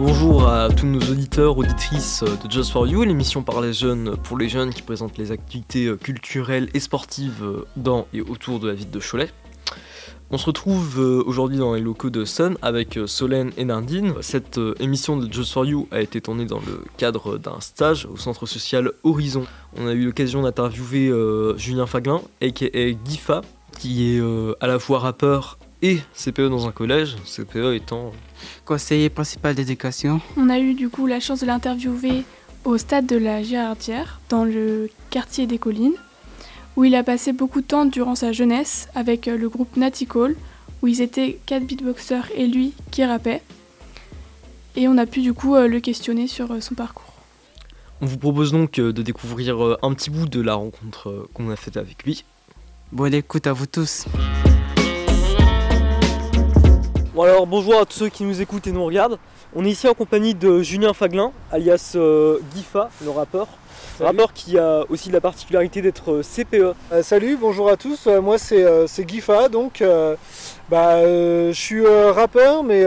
Bonjour à tous nos auditeurs, auditrices de Just for You, l'émission par les jeunes pour les jeunes qui présente les activités culturelles et sportives dans et autour de la ville de Cholet. On se retrouve euh, aujourd'hui dans les locaux de Sun avec euh, Solène et Nardine. Cette euh, émission de Just for You a été tournée dans le cadre d'un stage au centre social Horizon. On a eu l'occasion d'interviewer Julien Faglin, aka Gifa, qui est à la fois rappeur et CPE dans un collège, CPE étant conseiller principal d'éducation. On a eu du coup la chance de l'interviewer au stade de la Gérardière, dans le quartier des collines où il a passé beaucoup de temps durant sa jeunesse avec euh, le groupe Natty Call, où ils étaient quatre beatboxers et lui qui rappait. Et on a pu du coup euh, le questionner sur euh, son parcours. On vous propose donc de découvrir un petit bout de la rencontre qu'on a faite avec lui. Bonne écoute à vous tous. Bon alors bonjour à tous ceux qui nous écoutent et nous regardent. On est ici en compagnie de Julien Faglin, alias Gifa, le rappeur. Rapport qui a aussi la particularité d'être euh, CPE. Euh, salut, bonjour à tous. Euh, moi c'est Gifa, donc bah, je suis rappeur, mais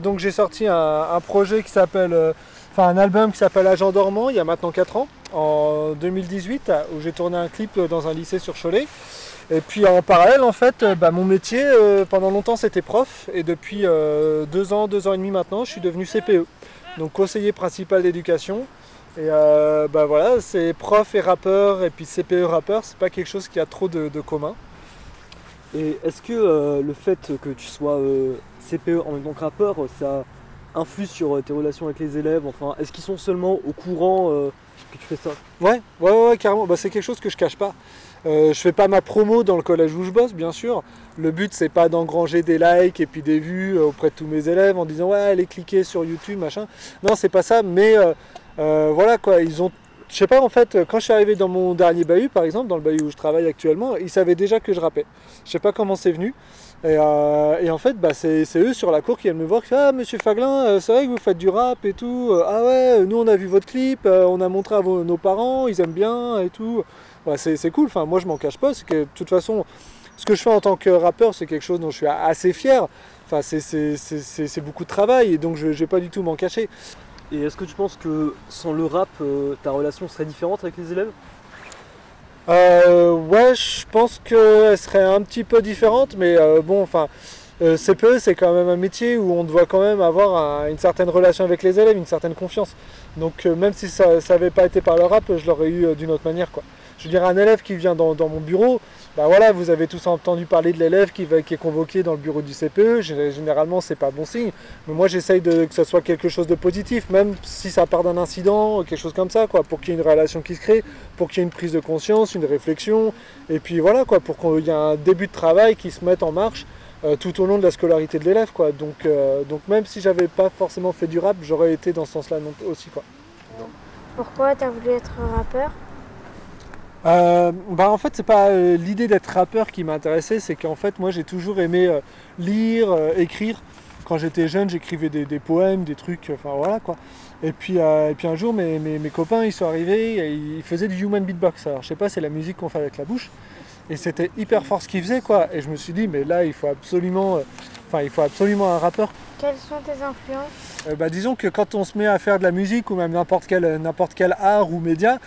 donc j'ai sorti un, projet qui s'appelle, enfin un album qui s'appelle Agent dormant il y a maintenant 4 ans, en 2018, où j'ai tourné un clip dans un lycée sur Cholet. Et puis en parallèle, en fait, bah, mon métier pendant longtemps c'était prof, et depuis deux ans, deux ans et demi maintenant, je suis devenu CPE, donc conseiller principal d'éducation. Et euh, bah voilà, c'est prof et rappeur, et puis CPE rappeur, c'est pas quelque chose qui a trop de, commun. Et est-ce que euh, le fait que tu sois euh, CPE en tant que rappeur, ça influe sur tes relations avec les élèves Enfin, est-ce qu'ils sont seulement au courant que tu fais ça? Ouais, ouais, ouais, carrément. Bah, c'est quelque chose que je cache pas. je fais pas ma promo dans le collège où je bosse, bien sûr. Le but, c'est pas d'engranger des likes et puis des vues auprès de tous mes élèves en disant ouais, allez cliquer sur YouTube, machin. Non, c'est pas ça, mais euh, voilà quoi, ils ont. Je sais pas en fait, quand je suis arrivé dans mon dernier bahut par exemple, dans le bahut où je travaille actuellement, ils savaient déjà que je rappais. Je sais pas comment c'est venu. Et, euh, en fait, bah, c'est eux sur la cour qui viennent me voir qui Ah, monsieur Faglin, euh, c'est vrai que vous faites du rap et tout. Ah ouais, nous on a vu votre clip, on a montré à nos parents, ils aiment bien et tout. c'est cool, enfin, moi je m'en cache pas, c'est que de toute façon, ce que je fais en tant que rappeur, c'est quelque chose dont je suis assez fier. Enfin, c'est beaucoup de travail et donc je vais pas du tout m'en cacher. Et est-ce que tu penses que sans le rap, euh, ta relation serait différente avec les élèves? Euh, Ouais, je pense qu'elle serait un petit peu différente, mais euh, bon, enfin, CPE, c'est quand même un métier où on doit quand même avoir une certaine relation avec les élèves, une certaine confiance. Donc même si ça n'avait pas été par le rap, je l'aurais eu d'une autre manière. Quoi. Je dire, un élève qui vient dans mon bureau, bah voilà, vous avez tous entendu parler de l'élève qui, est convoqué dans le bureau du CPE. Généralement, c'est pas bon signe. Mais moi, j'essaye que ce soit quelque chose de positif, même si ça part d'un incident, quelque chose comme ça, quoi, pour qu'il y ait une relation qui se crée, pour qu'il y ait une prise de conscience, une réflexion. Et puis voilà, quoi, pour qu'il y ait un début de travail qui se mette en marche euh, tout au long de la scolarité de l'élève, quoi. Donc, euh, donc même si j'avais pas forcément fait du rap, j'aurais été dans ce sens-là aussi, quoi. Pourquoi tu as voulu être rappeur? Euh, bah en fait c'est pas euh, l'idée d'être rappeur qui m'intéressait, c'est qu'en fait moi j'ai toujours aimé euh, lire, écrire. Quand j'étais jeune j'écrivais des, poèmes, des trucs, enfin voilà quoi. Et puis, et puis un jour mes, mes, copains ils sont arrivés, et ils faisaient du human beatbox. Alors je sais pas, c'est la musique qu'on fait avec la bouche. Et c'était hyper fort ce qu'ils faisaient quoi. Et je me suis dit mais là il faut absolument, enfin il faut absolument un rappeur. Quelles sont tes influences? Bah, Disons que quand on se met à faire de la musique ou même n'importe quel, n'importe quel art ou média,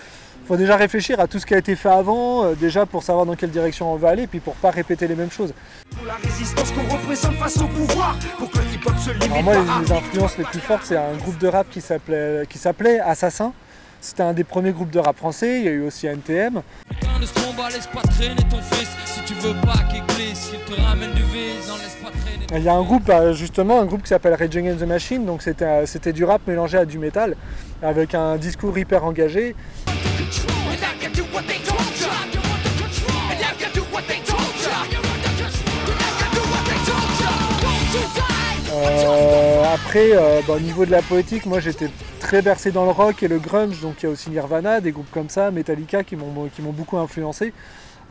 faut déjà réfléchir à tout ce qui a été fait avant, euh, déjà pour savoir dans quelle direction on va aller, puis pour pas répéter les mêmes choses. Alors moi, les, influences les plus fortes, c'est un groupe de rap qui s'appelait, qui s'appelait Assassin. C'était un des premiers groupes de rap français, il y a eu aussi NTM. Il y a un groupe, euh, justement, un groupe qui s'appelle Rage Against the Machine, donc c'était, c'était du rap mélangé à du métal, avec un discours hyper engagé. Après, euh, bah, au niveau de la poétique, moi j'étais très bercé dans le rock et le grunge, donc il y a aussi Nirvana, des groupes comme ça, Metallica qui m'ont beaucoup influencé.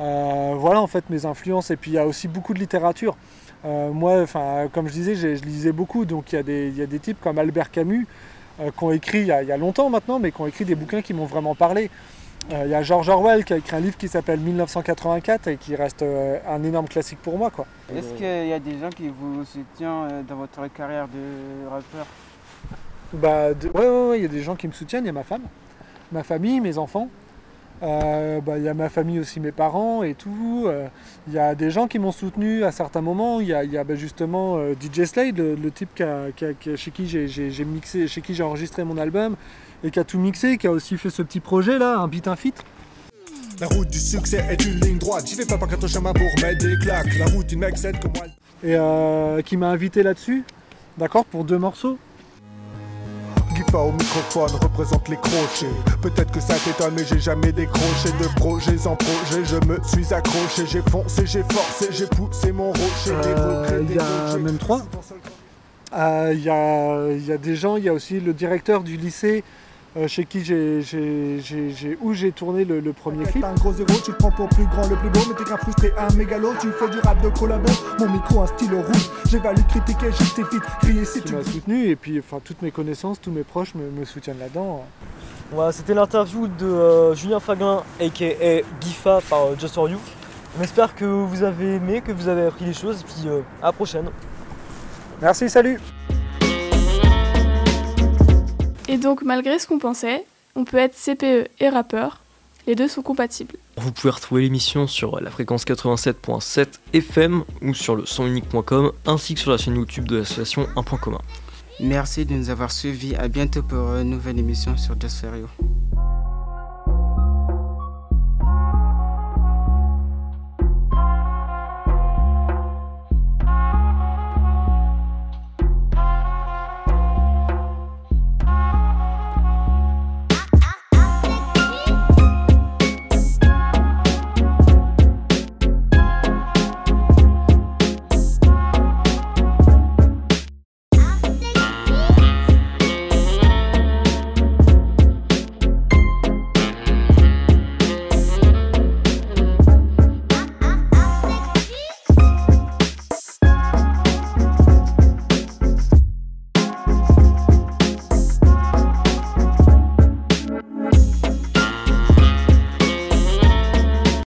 Euh, voilà en fait mes influences, et puis il y a aussi beaucoup de littérature. moi, comme je disais, je lisais beaucoup, donc il y a des types comme Albert Camus qui ont écrit il y, a, longtemps maintenant, mais qui ont écrit des bouquins qui m'ont vraiment parlé. Euh, il y a George Orwell qui a écrit un livre qui s'appelle 1984 et qui reste euh, un énorme classique pour moi. Est-ce qu'il y a des gens qui vous soutiennent euh, dans votre carrière de rappeur? Bah, ouais, ouais, il y a des gens qui me soutiennent, il y a ma femme, ma famille, mes enfants. Euh, bah, il y a ma famille aussi, mes parents et tout. Euh, il y a des gens qui m'ont soutenu à certains moments. Il y a, bah, justement euh, DJ Slade, le, type chez qui j'ai mixé, chez qui j'ai enregistré mon album et qui a tout mixé, qui a aussi fait ce petit projet là, un beat un fit. La route du succès est une ligne droite. J'y vais pas par quatre chemins pour mettre des claques. La route d'une mec comme moi. Et qui m'a invité là-dessus, d'accord, pour deux morceaux. Gifa au microphone représente les crochets. Peut-être que ça t'étonne, mais j'ai jamais décroché de projets en projet. Je me suis accroché, j'ai foncé, j'ai forcé, j'ai poussé mon rocher. Euh, il y a même trois. Euh, il y, a, y, a, des gens, il y a aussi le directeur du lycée euh, chez qui j'ai, où j'ai tourné le, premier clip. un gros zéro, tu te prends pour plus grand, le plus beau, mais t'es qu'un frustré, un mégalo, tu fais du rap de collabo, mon micro un stylo rouge, j'évalue, critiquer, vite, crier si tu m'as soutenu et puis enfin toutes mes connaissances, tous mes proches me, soutiennent là-dedans. Voilà, c'était l'interview de euh, Julien Faglin aka Gifa par euh, Just For You. On espère que vous avez aimé, que vous avez appris des choses, et puis à la prochaine. Merci, salut et donc, malgré ce qu'on pensait, on peut être CPE et rappeur. Les deux sont compatibles. Vous pouvez retrouver l'émission sur la fréquence 87.7 FM ou sur le sonunique.com ainsi que sur la chaîne YouTube de l'association Un Point Commun. Merci de nous avoir suivis. À bientôt pour une nouvelle émission sur Just For